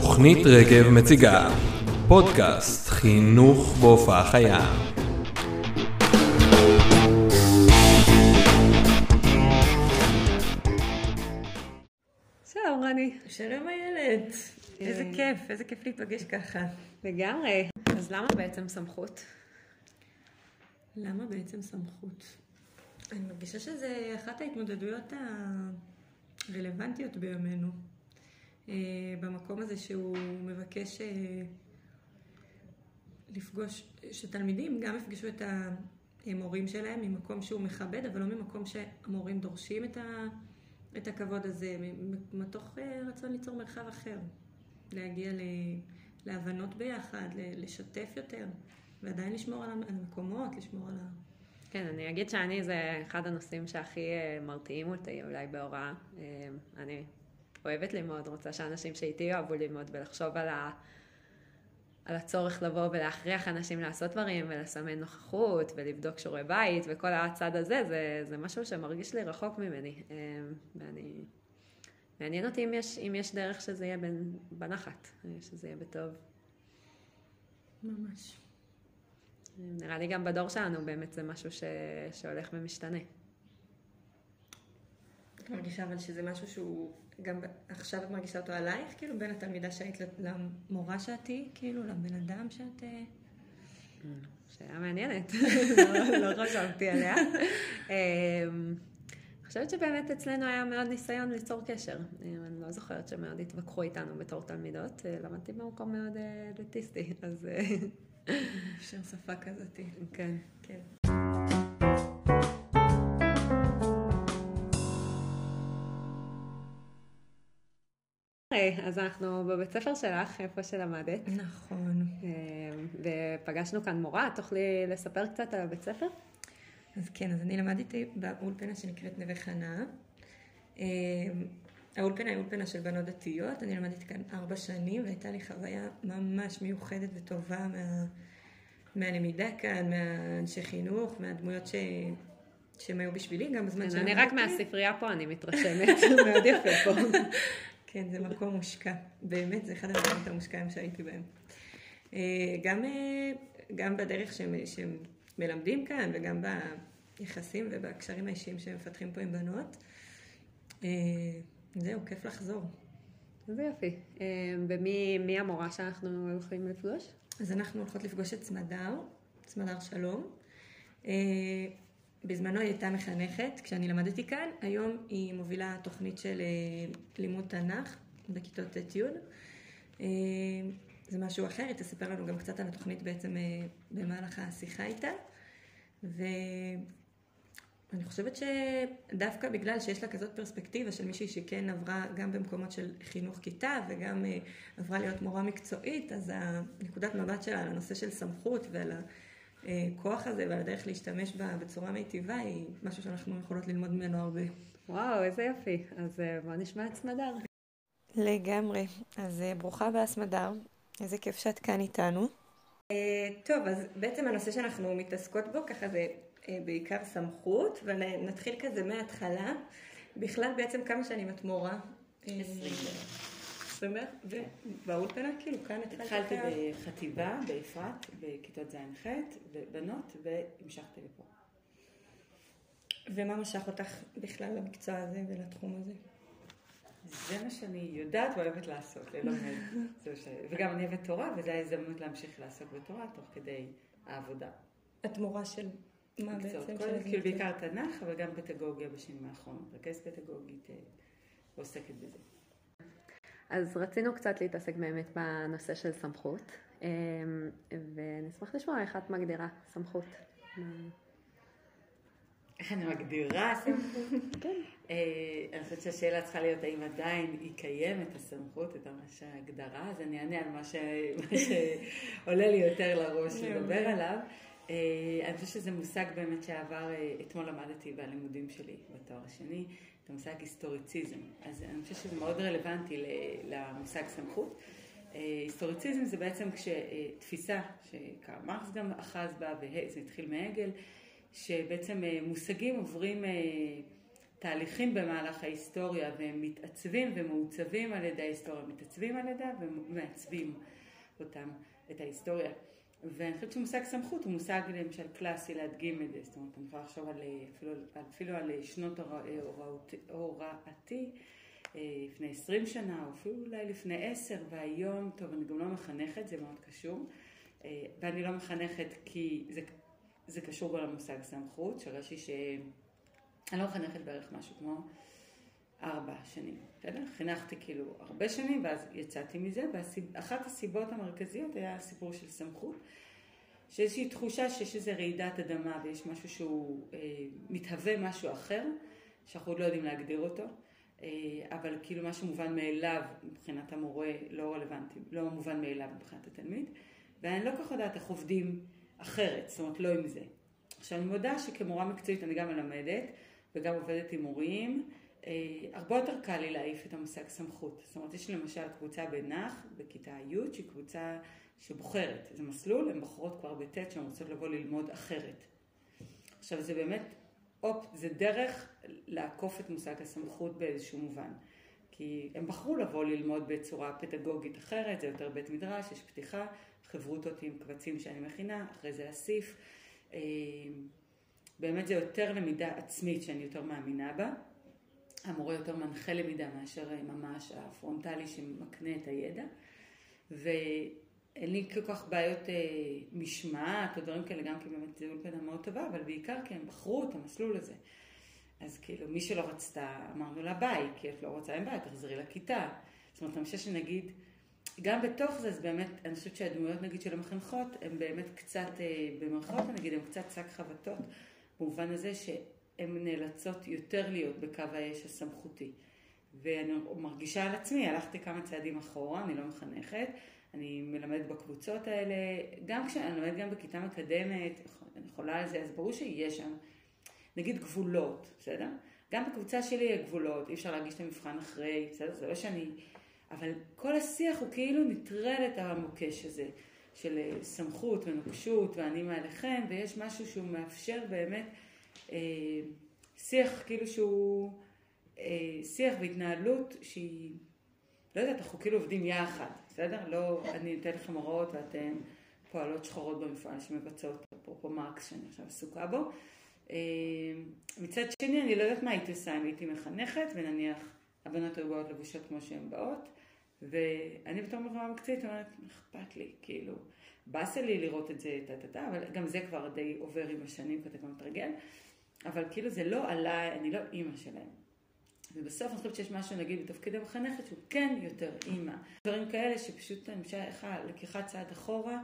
תוכנית רגב מציגה פודקאסט חינוך בהופעה חיה. שלום רני. שלום איילת. איזה כיף, איזה כיף להיפגש ככה. לגמרי. אז למה בעצם סמכות? למה בעצם סמכות? אני מרגישה שזה אחת ההתמודדויות הרלוונטיות בימינו. אה, במקום הזה שהוא מבקש אה, לפגוש, שתלמידים גם יפגשו את המורים שלהם ממקום שהוא מכבד, אבל לא ממקום שהמורים דורשים את, ה, את הכבוד הזה, מתוך אה, רצון ליצור מרחב אחר, להגיע ל, להבנות ביחד, לשתף יותר, ועדיין לשמור על המקומות, לשמור על ה... כן, אני אגיד שאני, זה אחד הנושאים שהכי מרתיעים אותי אולי בהוראה. אני אוהבת ללמוד, רוצה שאנשים שאיתי יאהבו ללמוד ולחשוב על, ה... על הצורך לבוא ולהכריח אנשים לעשות דברים ולסמן נוכחות ולבדוק שיעורי בית וכל הצד הזה, זה, זה משהו שמרגיש לי רחוק ממני. אמ, ואני... מעניין אותי אם יש, אם יש דרך שזה יהיה בנחת, שזה יהיה בטוב. ממש. נראה לי גם בדור שלנו באמת זה משהו ש... שהולך ומשתנה. את מרגישה אבל שזה משהו שהוא גם עכשיו את מרגישה אותו עלייך, כאילו, בין התלמידה שהיית למורה שאת תהיי, כאילו, לבן אדם שאת... אה, שאלה מעניינת, לא חשבתי עליה. אמ, אני חושבת שבאמת אצלנו היה מאוד ניסיון ליצור קשר. אני לא זוכרת שמאוד התווכחו איתנו בתור תלמידות. אה, למדתי במקום מאוד אה, אליטיסטי, אז... אפשר שפה כזאת. כן. כן. אז אנחנו בבית ספר שלך, איפה שלמדת. נכון. אה, ופגשנו כאן מורה, תוכלי לספר קצת על הבית ספר? אז כן, אז אני למדתי באולפנה שנקראת נווה חנה. אה, האולפנה היא אולפנה של בנות דתיות, אני למדתי כאן ארבע שנים והייתה לי חוויה ממש מיוחדת וטובה מה, מהלמידה כאן, מהאנשי חינוך, מהדמויות ש... שהם היו בשבילי, גם בזמן שלמדתי. אני רק מהספרייה פה, אני מתרשמת, מאוד יפה פה. כן, זה מקום מושקע. באמת, זה אחד המקומות המושקעים שהייתי בהם. אה, גם, אה, גם בדרך שהם, שהם מלמדים כאן, וגם ביחסים ובקשרים האישיים שהם מפתחים פה עם בנות. אה, זהו, כיף לחזור. זה יופי. ומי המורה שאנחנו הולכים לפגוש? אז אנחנו הולכות לפגוש את סמדר, סמדר שלום. בזמנו היא הייתה מחנכת כשאני למדתי כאן, היום היא מובילה תוכנית של אה, לימוד תנ"ך בכיתות ט'-י'. אה, זה משהו אחר, היא תספר לנו גם קצת על התוכנית בעצם אה, במהלך השיחה איתה. ואני חושבת שדווקא בגלל שיש לה כזאת פרספקטיבה של מישהי שכן עברה גם במקומות של חינוך כיתה וגם עברה להיות מורה מקצועית, אז הנקודת מבט שלה על הנושא של סמכות ועל ה... הכוח הזה ועל הדרך להשתמש בה בצורה מיטיבה היא משהו שאנחנו יכולות ללמוד ממנו הרבה. וואו, איזה יופי. אז אה, בוא נשמע את סמדר. לגמרי. אז אה, ברוכה הבאה סמדר. איזה כיף שאת כאן איתנו. אה, טוב, אז בעצם הנושא שאנחנו מתעסקות בו ככה זה בעיקר סמכות, ונתחיל כזה מההתחלה. בכלל בעצם כמה שנים את מורה? עשרים. באמת? ובאולפנה כאילו כאן התחלתי בחטיבה, באפרת, בכיתות ז'-ח', ובנות, והמשכתי לפה. ומה משך אותך בכלל למקצוע הזה ולתחום הזה? זה מה שאני יודעת ואוהבת לעשות, ללמד. וגם אני אוהבת תורה, וזו ההזדמנות להמשיך לעסוק בתורה תוך כדי העבודה. את מורה של מה בעצם? כל, כאילו בעיקר תנ"ך, אבל גם פדגוגיה בשנים האחרונות. רכז פדגוגית ועוסקת בזה. אז רצינו קצת להתעסק באמת בנושא של סמכות, אמ, ונשמח לשמוע איך את מגדירה סמכות. איך אני מגדירה סמכות? כן. אה, אני חושבת שהשאלה צריכה להיות האם עדיין היא קיימת, הסמכות, את ממש ההגדרה, אז אני אענה על מה שעולה לי יותר לראש לדבר עליו. אה, אני חושבת שזה מושג באמת שעבר, אה, אתמול למדתי בלימודים שלי בתואר השני. את המושג היסטוריציזם. אז אני חושבת שזה מאוד רלוונטי למושג סמכות. אה, היסטוריציזם זה בעצם כשתפיסה, שקרל מרקס גם אחז בה, וזה התחיל מהגל, שבעצם אה, מושגים עוברים אה, תהליכים במהלך ההיסטוריה והם מתעצבים ומעוצבים על ידי ההיסטוריה, מתעצבים על ידה ומעצבים אותם, את ההיסטוריה. ואני חושבת שמושג סמכות הוא מושג למשל קלאסי להדגים את זה, זאת אומרת אני יכולה לחשוב על, אפילו, אפילו על שנות הוראתי לפני עשרים שנה או אפילו אולי לפני עשר והיום, טוב אני גם לא מחנכת, זה מאוד קשור ואני לא מחנכת כי זה, זה קשור גם למושג סמכות, שראשי ש... אני לא מחנכת בערך משהו כמו ארבע שנים, בסדר? חינכתי כאילו הרבה שנים ואז יצאתי מזה, ואחת הסיבות המרכזיות היה הסיפור של סמכות, שאיזושהי תחושה שיש איזו רעידת אדמה ויש משהו שהוא אה, מתהווה משהו אחר, שאנחנו עוד לא יודעים להגדיר אותו, אה, אבל כאילו משהו מובן מאליו מבחינת המורה לא רלוונטי, לא מובן מאליו מבחינת התלמיד, ואני לא כל כך יודעת איך עובדים אחרת, זאת אומרת לא עם זה. עכשיו אני מודה שכמורה מקצועית אני גם מלמדת, וגם עובדת עם מורים, הרבה יותר קל לי להעיף את המושג סמכות. זאת אומרת, יש למשל קבוצה בנח, בכיתה י', שהיא קבוצה שבוחרת. זה מסלול, הן בוחרות כבר בט' שהן רוצות לבוא ללמוד אחרת. עכשיו, זה באמת, אופ, זה דרך לעקוף את מושג הסמכות באיזשהו מובן. כי הם בחרו לבוא ללמוד בצורה פדגוגית אחרת, זה יותר בית מדרש, יש פתיחה, חברותות עם קבצים שאני מכינה, אחרי זה אסיף. אה, באמת זה יותר למידה עצמית שאני יותר מאמינה בה. המורה יותר מנחה למידה מאשר ממש הפרונטלי שמקנה את הידע. ואין לי כל כך בעיות אה, משמעת או דברים כאלה, גם כי באמת זה אולפנה מאוד טובה, אבל בעיקר כי הם בחרו את המסלול הזה. אז כאילו, מי שלא רצתה, אמרנו לה ביי, כי את לא רוצה, אין בעיה, תחזרי לכיתה. זאת אומרת, אני חושבת שנגיד, גם בתוך זה, אז באמת, אני חושבת שהדמויות נגיד של המחנכות, הן באמת קצת, אה, במרכאות נגיד, הן קצת שק חבטות. במובן הזה שהן נאלצות יותר להיות בקו האש הסמכותי. ואני מרגישה על עצמי, הלכתי כמה צעדים אחורה, אני לא מחנכת, אני מלמדת בקבוצות האלה, גם כשאני מלמדת גם בכיתה מקדמת, אני יכולה על זה, אז ברור שיש שם, נגיד גבולות, בסדר? גם בקבוצה שלי יהיה גבולות, אי אפשר להגיש את המבחן אחרי, בסדר? זה לא שאני... אבל כל השיח הוא כאילו נטרל את המוקש הזה. של אה, סמכות ונוקשות ואני מעליכם, ויש משהו שהוא מאפשר באמת שיח כאילו שהוא, אה, שיח והתנהלות שהיא, לא יודעת, אנחנו כאילו עובדים יחד, בסדר? לא, אני אתן לכם הוראות ואתן פועלות שחורות במפעל שמבצעות, אפרופו מרקס שאני עכשיו עסוקה בו. אה, מצד שני, אני לא יודעת מה הייתי עושה אם הייתי מחנכת, ונניח הבנות היו באות לבושות כמו שהן באות. ואני בתור מלחמה מקצועית אומרת, אכפת לי, כאילו, באסה לי לראות את זה, טה-טה-טה, אבל גם זה כבר די עובר עם השנים, כי אתה כבר מתרגל, אבל כאילו זה לא עליי, אני לא אימא שלהם. ובסוף אני חושבת שיש משהו, נגיד, בתפקיד המחנכת, שהוא כן יותר אימא. דברים כאלה שפשוט המשך לקיחת צעד אחורה,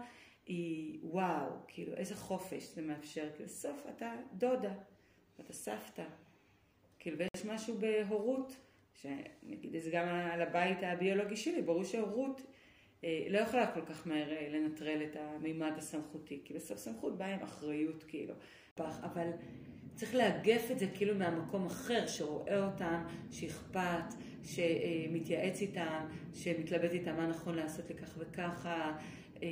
היא וואו, כאילו, איזה חופש זה מאפשר, כי בסוף אתה דודה, ואתה סבתא. כאילו, ויש משהו בהורות. שנגיד זה גם על הבית הביולוגי שלי, ברור שהורות אה, לא יכולה כל כך מהר אה, לנטרל את המימד הסמכותי, כי בסוף סמכות באה עם אחריות כאילו, אבל צריך לאגף את זה כאילו מהמקום אחר, שרואה אותם, שאכפת, שמתייעץ איתם, שמתלבט איתם מה נכון לעשות לכך וככה, אה,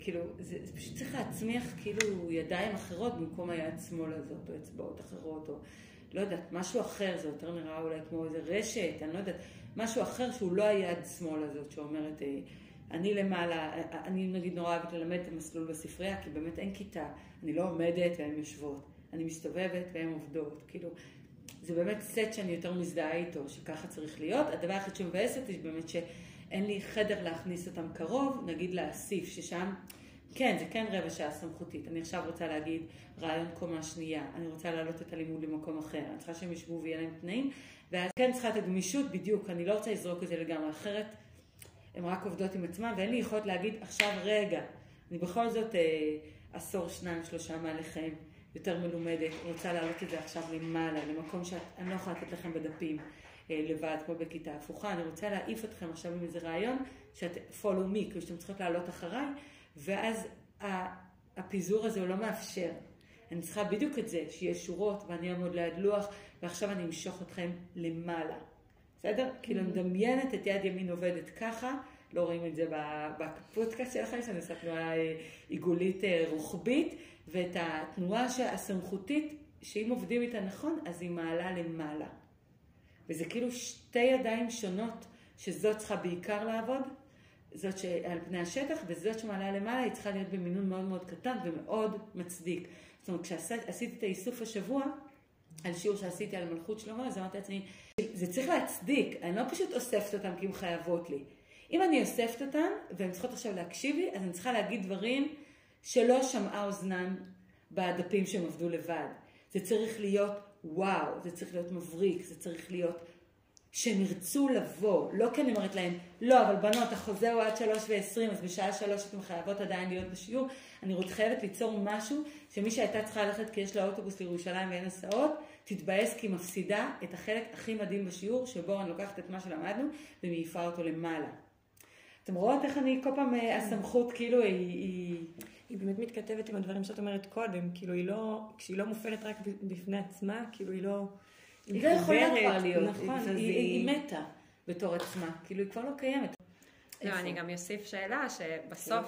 כאילו, זה, זה פשוט צריך להצמיח כאילו ידיים אחרות במקום היד שמאל הזאת, או אצבעות אחרות, או לא יודעת, משהו אחר, זה יותר נראה אולי כמו איזה רשת, אני לא יודעת, משהו אחר שהוא לא היד שמאל הזאת שאומרת, אה, אני למעלה, אני נגיד נורא אוהבת ללמד את המסלול בספרייה, כי באמת אין כיתה, אני לא עומדת והן יושבות, אני מסתובבת והן עובדות, כאילו, זה באמת סט שאני יותר מזדהה איתו, שככה צריך להיות. הדבר היחיד שמבאס אותי באמת שאין לי חדר להכניס אותם קרוב, נגיד לאסיף, ששם... כן, זה כן רבע שעה סמכותית. אני עכשיו רוצה להגיד רעיון קומה שנייה, אני רוצה להעלות את הלימוד למקום אחר, אני צריכה שהם ישבו ויהיה להם תנאים, ואז כן צריכה את הגמישות בדיוק, אני לא רוצה לזרוק את זה לגמרי, אחרת הן רק עובדות עם עצמן, ואין לי יכולת להגיד עכשיו רגע, אני בכל זאת אה, עשור, שניים, שלושה מעליכם, יותר מלומדת, רוצה להעלות את זה עכשיו למעלה, למקום שאני לא יכולה לתת לכם בדפים. אה, לבד, כמו בכיתה הפוכה, אני רוצה להעיף אתכם עכשיו עם איזה רעיון, שאת follow me, כאילו שאתם צריכות לעלות אחריי, ואז הפיזור הזה הוא לא מאפשר. אני צריכה בדיוק את זה, שיהיה שורות ואני אעמוד ליד לוח, ועכשיו אני אמשוך אתכם למעלה. בסדר? Mm-hmm. כאילו, אני מדמיינת את יד ימין עובדת ככה, לא רואים את זה בפודקאסט שלכם, שאני עושה תנועה אה, עיגולית אה, רוחבית, ואת התנועה הסמכותית שאם עובדים איתה נכון, אז היא מעלה למעלה. וזה כאילו שתי ידיים שונות, שזאת צריכה בעיקר לעבוד, זאת שעל פני השטח, וזאת שמעלה למעלה היא צריכה להיות במינון מאוד מאוד קטן ומאוד מצדיק. זאת אומרת, כשעשיתי את האיסוף השבוע, על שיעור שעשיתי על מלכות שלמה, אז אמרתי לעצמי, זה צריך להצדיק, אני לא פשוט אוספת אותן כי הן חייבות לי. אם אני אוספת אותן, והן צריכות עכשיו להקשיב לי, אז אני צריכה להגיד דברים שלא שמעה אוזנן בדפים שהם עבדו לבד. זה צריך להיות וואו, זה צריך להיות מבריק, זה צריך להיות שהם ירצו לבוא, לא כי אני אומרת להם, לא, אבל בנות, החוזה הוא עד שלוש ועשרים, אז בשעה שלוש אתן חייבות עדיין להיות בשיעור. אני עוד חייבת ליצור משהו שמי שהייתה צריכה ללכת כי יש לה אוטובוס לירושלים ואין הסעות, תתבאס כי היא מפסידה את החלק הכי מדהים בשיעור, שבו אני לוקחת את מה שלמדנו ומעיפה אותו למעלה. אתם רואות איך אני כל פעם, אה, הסמכות כאילו היא... היא... באמת מתכתבת עם הדברים שאת אומרת קודם, כאילו היא לא, כשהיא לא מופעלת רק בפני עצמה, כאילו היא לא... היא לא יכולה כבר להיות, נכון, היא מתה בתור עצמה, כאילו היא כבר לא קיימת. לא, אני גם אוסיף שאלה שבסוף,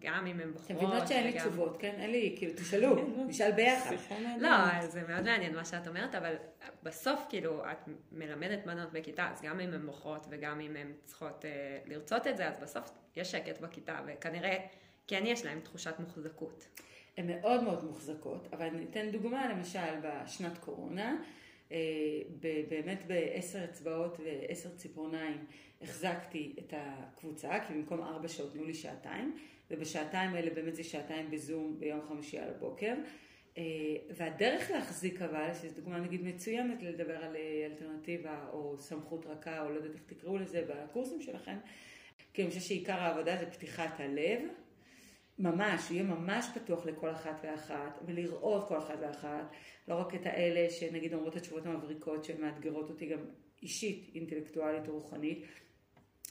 גם אם הן בוחרות... אתם מבינות שאין לי תשובות, כן? אין לי, כאילו, תשאלו, נשאל ביחד. לא, זה מאוד מעניין מה שאת אומרת, אבל בסוף, כאילו, את מלמדת בנות בכיתה, אז גם אם הן בוחרות וגם אם הן צריכות אה, לרצות את זה, אז בסוף יש שקט בכיתה, וכנראה כן יש להן תחושת מוחזקות. הן מאוד מאוד מוחזקות, אבל אני אתן דוגמה, למשל, בשנת קורונה, אה, באמת בעשר אצבעות ועשר ציפורניים החזקתי את הקבוצה, כי במקום ארבע שעות תנו לי שעתיים, ובשעתיים האלה באמת זה שעתיים בזום ביום חמישי על הבוקר. אה, והדרך להחזיק אבל, שזו דוגמה נגיד מצוינת לדבר על אה, אלטרנטיבה או סמכות רכה, או לא יודעת איך תקראו לזה בקורסים שלכם, כי אני חושבת שעיקר העבודה זה פתיחת הלב. ממש, יהיה ממש פתוח לכל אחת ואחת, ולראות כל אחת ואחת, לא רק את האלה שנגיד אומרות התשובות המבריקות שמאתגרות אותי גם אישית, אינטלקטואלית או רוחנית,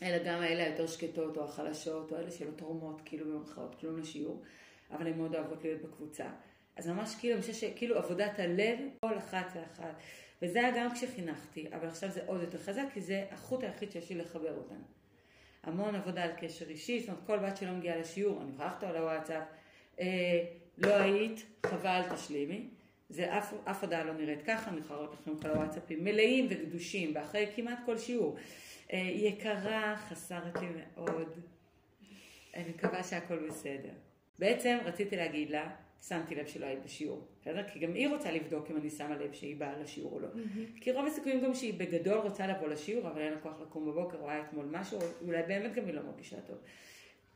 אלא גם האלה היותר שקטות או החלשות, או אלה שלא תורמות כאילו במרכאות כלום לשיעור, אבל הן מאוד אוהבות להיות בקבוצה. אז ממש כאילו, אני חושבת שכאילו עבודת הלב, כל אחת ואחת. וזה היה גם כשחינכתי, אבל עכשיו זה עוד יותר חזק, כי זה החוט היחיד שיש לי לחבר אותנו. המון עבודה על קשר אישי, זאת אומרת כל בת שלא מגיעה לשיעור, אני יכולה לכתוב על הוואטסאפ, אה, לא היית, חבל תשלימי. זה אף, אף הודעה לא נראית ככה, אני יכולה לראות לכם כל הוואטסאפים מלאים וגדושים, ואחרי כמעט כל שיעור. אה, יקרה, חסרת לי מאוד, אני מקווה שהכל בסדר. בעצם רציתי להגיד לה, שמתי לב שלא היית בשיעור, בסדר? כי גם היא רוצה לבדוק אם אני שמה לב שהיא באה לשיעור או לא. Mm-hmm. כי רוב הסיכויים גם שהיא בגדול רוצה לבוא לשיעור, אבל אין לה כוח לקום בבוקר, או היה אתמול משהו, או אולי באמת גם היא לא מרגישה טוב.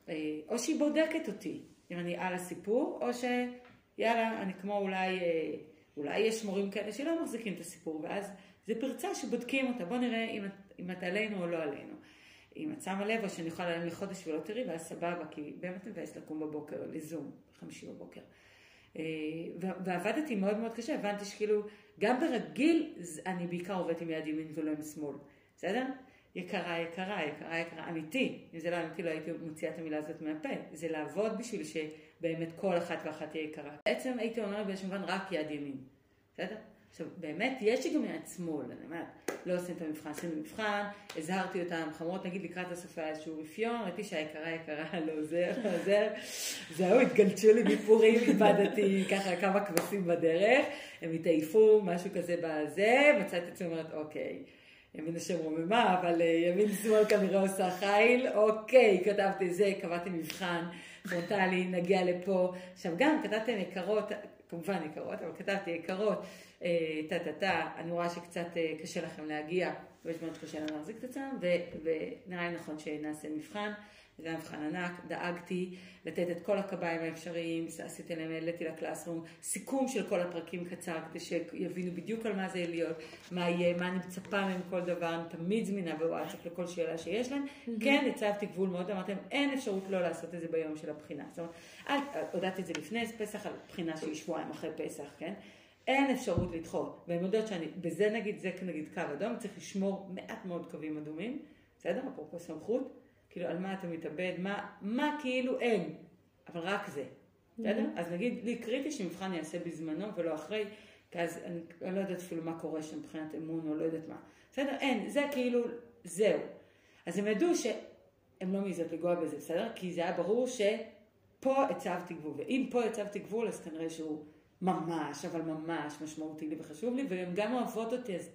אה, או שהיא בודקת אותי, אם אני על הסיפור, או שיאללה, אני כמו אולי, אה, אולי יש מורים כאלה שלא מחזיקים את הסיפור, ואז זה פרצה שבודקים אותה, בוא נראה אם את, אם את עלינו או לא עלינו. אם את שמה לב, או שאני יכולה להם לחודש ולא תראי, ואז סבבה, כי באמת מבאס לקום בבוקר, לזום, חמישי בבוקר. אה, ועבדתי מאוד מאוד קשה, הבנתי שכאילו, גם ברגיל אני בעיקר עובדת עם יד ימין ולא עם שמאל, בסדר? יקרה, יקרה, יקרה, יקרה, אמיתי. אם זה לא אמיתי, לא הייתי מוציאה את המילה הזאת מהפה. זה לעבוד בשביל שבאמת כל אחת ואחת תהיה יקרה. בעצם הייתי אומרת באיזשהו מובן רק יד ימין, בסדר? עכשיו, באמת, יש לי גם יד שמאל, אני אומרת, לא עושים את המבחן, עשינו מבחן, הזהרתי אותם, חמורות, נגיד לקראת הסוף היה איזשהו רפיון, ראיתי שהיקרה יקרה לא עוזר, לא עוזר, זהו, התגלצ'ו לי מפורים, איבדתי ככה כמה כבשים בדרך, הם התעייפו, משהו כזה בזה, מצאתי את עצמי אומרת, אוקיי. ימין השם רוממה, אבל אה, ימין שמאל כנראה עושה חיל, אוקיי, כתבתי זה, קבעתי מבחן, פרונטלי, נגיע לפה. עכשיו גם כתבתם יקרות, כמובן יקרות, אבל כתבתי יקרות, אה, אני רואה שקצת אה, קשה לכם להגיע, ויש מאוד קשה לנו להחזיק את עצמם, ונראה לי נכון שנעשה מבחן. זה היה מבחן ענק, דאגתי לתת את כל הקביים האפשריים, עשיתי להם, העליתי לקלאסרום, סיכום של כל הפרקים קצר, כדי שיבינו בדיוק על מה זה להיות, מה יהיה, מה אני מצפה מהם כל דבר, אני תמיד זמינה בוואטסאפ לכל שאלה שיש להם. כן, הצבתי גבול מאוד, אמרתם, אין אפשרות לא לעשות את זה ביום של הבחינה. זאת אומרת, הודעתי את זה לפני פסח, על בחינה שהיא שבועיים אחרי פסח, כן? אין אפשרות לדחות, והן יודעות שאני, בזה נגיד, זה נגיד קו אדום, צריך לשמור מעט מאוד קווים אדומים, בסדר? אפרופו סמכות. כאילו, על מה אתה מתאבד, מה, מה כאילו אין, אבל רק זה, בסדר? Mm-hmm. אז נגיד, לי קריטי שמבחן יעשה בזמנו ולא אחרי, כי אז אני, אני לא יודעת אפילו מה קורה שם מבחינת אמון או לא יודעת מה. בסדר? אין, זה כאילו, זהו. אז הם ידעו שהם לא מעיזות לגוע בזה, בסדר? כי זה היה ברור שפה הצבתי גבול, ואם פה הצבתי גבול, אז כנראה שהוא ממש, אבל ממש משמעותי לי וחשוב לי, והן גם אוהבות אותי, אז,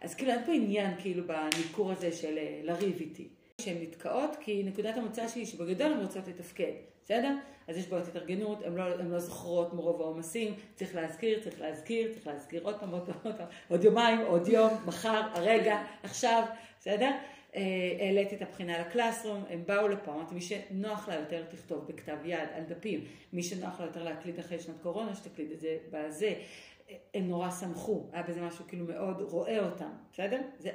אז כאילו אין פה עניין כאילו בניכור הזה של אה, לריב איתי. שהן נתקעות כי נקודת המוצא שלי שבגדול הן רוצות לתפקד, בסדר? אז יש בעיות התארגנות, הן לא, לא זוכרות מרוב העומסים, צריך להזכיר, צריך להזכיר, צריך להזכיר עוד פעם, עוד פעם, עוד עוד יומיים, עוד יום, מחר, הרגע, עכשיו, בסדר? אה, העליתי את הבחינה לקלאסרום, הם באו לפה, אמרתי, מי שנוח לה יותר תכתוב בכתב יד, על דפים, מי שנוח לה יותר להקליד אחרי שנת קורונה, שתקליד את זה בזה. הם נורא שמחו, היה בזה משהו כאילו מאוד רואה אותם, בסדר? זה,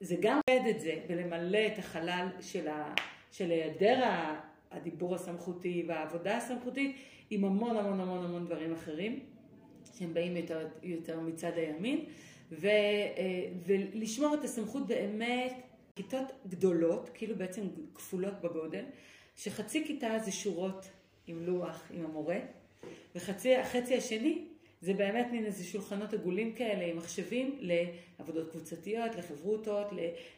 זה גם עובד את זה ולמלא את החלל של, ה, של היעדר הדיבור הסמכותי והעבודה הסמכותית עם המון המון המון המון דברים אחרים שהם באים יותר, יותר מצד הימין ו, אה, ולשמור את הסמכות באמת כיתות גדולות, כאילו בעצם כפולות בגודל, שחצי כיתה זה שורות עם לוח, עם המורה, וחצי השני זה באמת מין איזה שולחנות עגולים כאלה עם מחשבים לעבודות קבוצתיות, לחברותות,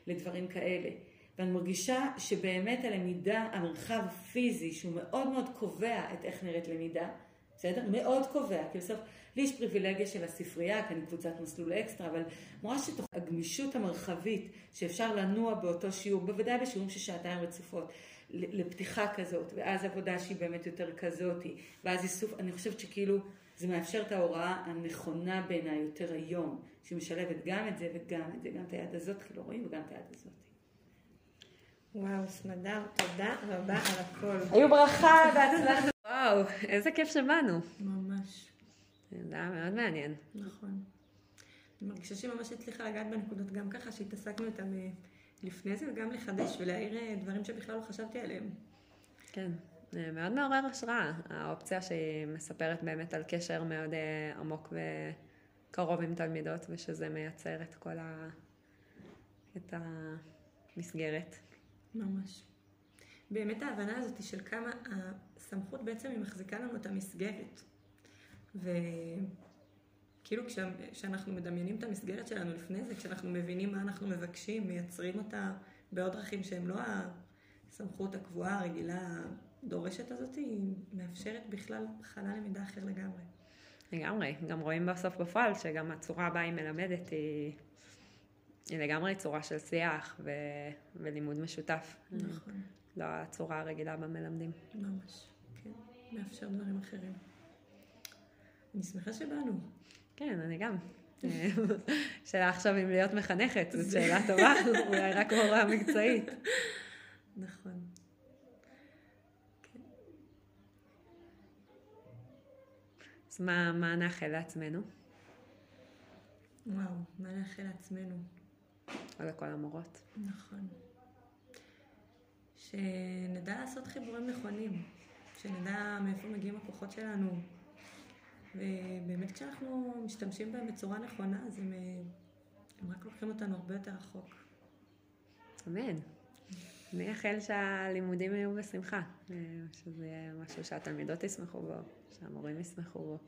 לדברים כאלה. ואני מרגישה שבאמת הלמידה, המרחב הפיזי, שהוא מאוד מאוד קובע את איך נראית למידה, בסדר? מאוד קובע, כי בסוף לי יש פריבילגיה של הספרייה, כי אני קבוצת מסלול אקסטרה, אבל מורה שתוך הגמישות המרחבית שאפשר לנוע באותו שיעור, בוודאי בשיעורים של שעתיים רצופות, לפתיחה כזאת, ואז עבודה שהיא באמת יותר כזאת, ואז איסוף, אני חושבת שכאילו זה מאפשר את ההוראה הנכונה בעיניי יותר היום, שמשלבת גם את זה וגם את זה, גם את היד הזאת, כי לא רואים, וגם את היד הזאת. וואו, סמדר, תודה רבה על הכל. היו ברכה והצלחה. וואו, איזה כיף שבאנו. ממש. זה היה מאוד מעניין. נכון. אני מרגישה שממש הצליחה לגעת בנקודות גם ככה שהתעסקנו איתן אה, לפני זה, וגם לחדש ולהעיר אה, דברים שבכלל לא חשבתי עליהם. כן. מאוד מעורר השראה, האופציה שהיא מספרת באמת על קשר מאוד אה, עמוק וקרוב עם תלמידות, ושזה מייצר את כל ה... את המסגרת. ממש. באמת ההבנה הזאת של כמה הסמכות בעצם היא מחזיקה לנו את המסגרת. וכאילו כשאנחנו מדמיינים את המסגרת שלנו לפני זה, כשאנחנו מבינים מה אנחנו מבקשים, מייצרים אותה בעוד דרכים שהן לא הסמכות הקבועה, הרגילה, הדורשת הזאת, היא מאפשרת בכלל חלל למידה אחר לגמרי. לגמרי, גם רואים בסוף בפועל שגם הצורה הבאה היא מלמדת היא, היא לגמרי צורה של שיח ו... ולימוד משותף. נכון. לא הצורה הרגילה במלמדים. ממש, כן, מאפשר דברים אחרים. אני שמחה שבאנו. כן, אני גם. שאלה עכשיו אם להיות מחנכת, זו שאלה טובה, אולי רק מורה מקצועית. נכון. אז מה, מה נאחל לעצמנו? וואו, מה נאחל לעצמנו? או לכל המורות. נכון. שנדע לעשות חיבורים נכונים, שנדע מאיפה מגיעים הכוחות שלנו, ובאמת כשאנחנו משתמשים בהם בצורה נכונה, אז הם, הם רק לוקחים אותנו הרבה יותר רחוק. אמן. אני אאחל שהלימודים יהיו בשמחה, שזה יהיה משהו שהתלמידות ישמחו בו, שהמורים ישמחו בו.